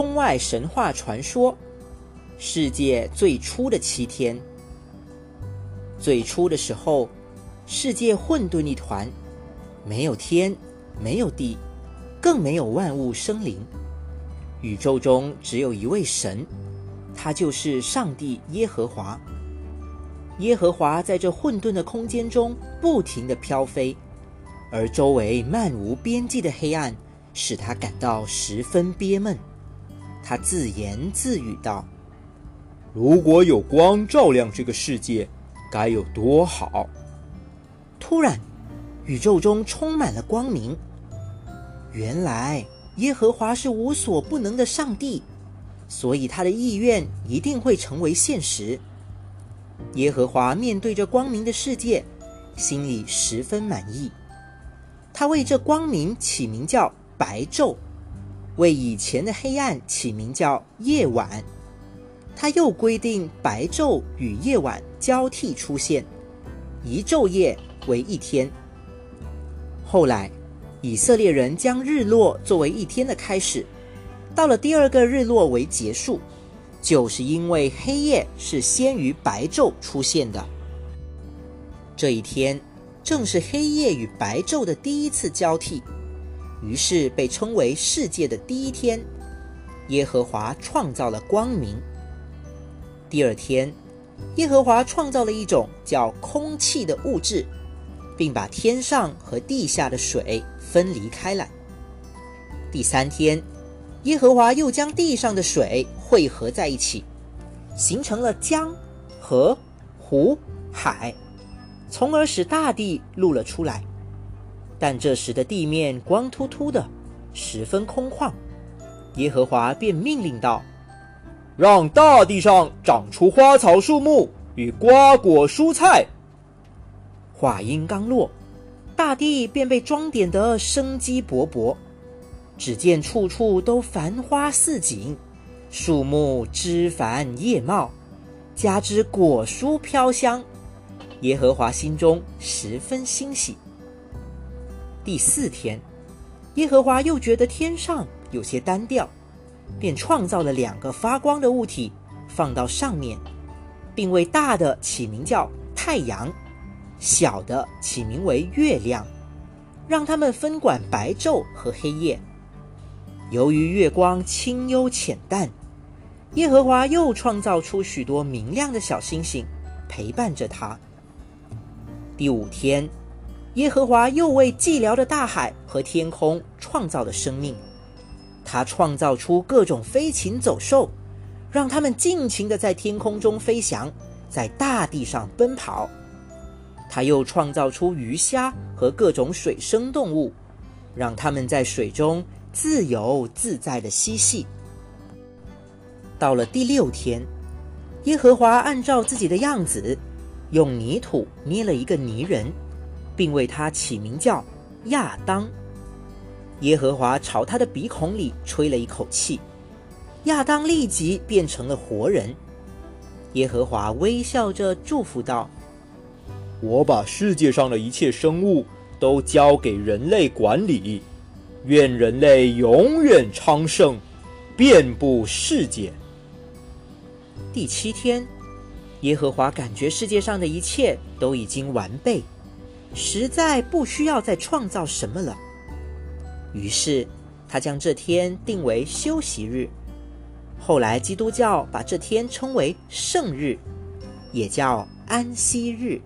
中外神话传说，世界最初的七天。最初的时候，世界混沌一团，没有天，没有地，更没有万物生灵。宇宙中只有一位神，他就是上帝耶和华。耶和华在这混沌的空间中不停地飘飞，而周围漫无边际的黑暗使他感到十分憋闷。他自言自语道：“如果有光照亮这个世界，该有多好！”突然，宇宙中充满了光明。原来耶和华是无所不能的上帝，所以他的意愿一定会成为现实。耶和华面对着光明的世界，心里十分满意。他为这光明起名叫白昼，为以前的黑暗起名叫夜晚。他又规定白昼与夜晚交替出现，一昼夜为一天。后来，以色列人将日落作为一天的开始，到了第二个日落为结束。就是因为黑夜是先于白昼出现的，这一天正是黑夜与白昼的第一次交替，于是被称为世界的第一天。耶和华创造了光明。第二天，耶和华创造了一种叫空气的物质，并把天上和地下的水分离开来。第三天。耶和华又将地上的水汇合在一起，形成了江、河、湖、海，从而使大地露了出来。但这时的地面光秃秃的，十分空旷。耶和华便命令道：“让大地上长出花草树木与瓜果蔬菜。”话音刚落，大地便被装点得生机勃勃。只见处处都繁花似锦，树木枝繁叶茂，加之果蔬飘香，耶和华心中十分欣喜。第四天，耶和华又觉得天上有些单调，便创造了两个发光的物体，放到上面，并为大的起名叫太阳，小的起名为月亮，让他们分管白昼和黑夜。由于月光清幽浅淡，耶和华又创造出许多明亮的小星星，陪伴着他。第五天，耶和华又为寂寥的大海和天空创造了生命，他创造出各种飞禽走兽，让他们尽情的在天空中飞翔，在大地上奔跑。他又创造出鱼虾和各种水生动物，让他们在水中。自由自在的嬉戏。到了第六天，耶和华按照自己的样子，用泥土捏了一个泥人，并为他起名叫亚当。耶和华朝他的鼻孔里吹了一口气，亚当立即变成了活人。耶和华微笑着祝福道：“我把世界上的一切生物都交给人类管理。”愿人类永远昌盛，遍布世界。第七天，耶和华感觉世界上的一切都已经完备，实在不需要再创造什么了。于是，他将这天定为休息日。后来，基督教把这天称为圣日，也叫安息日。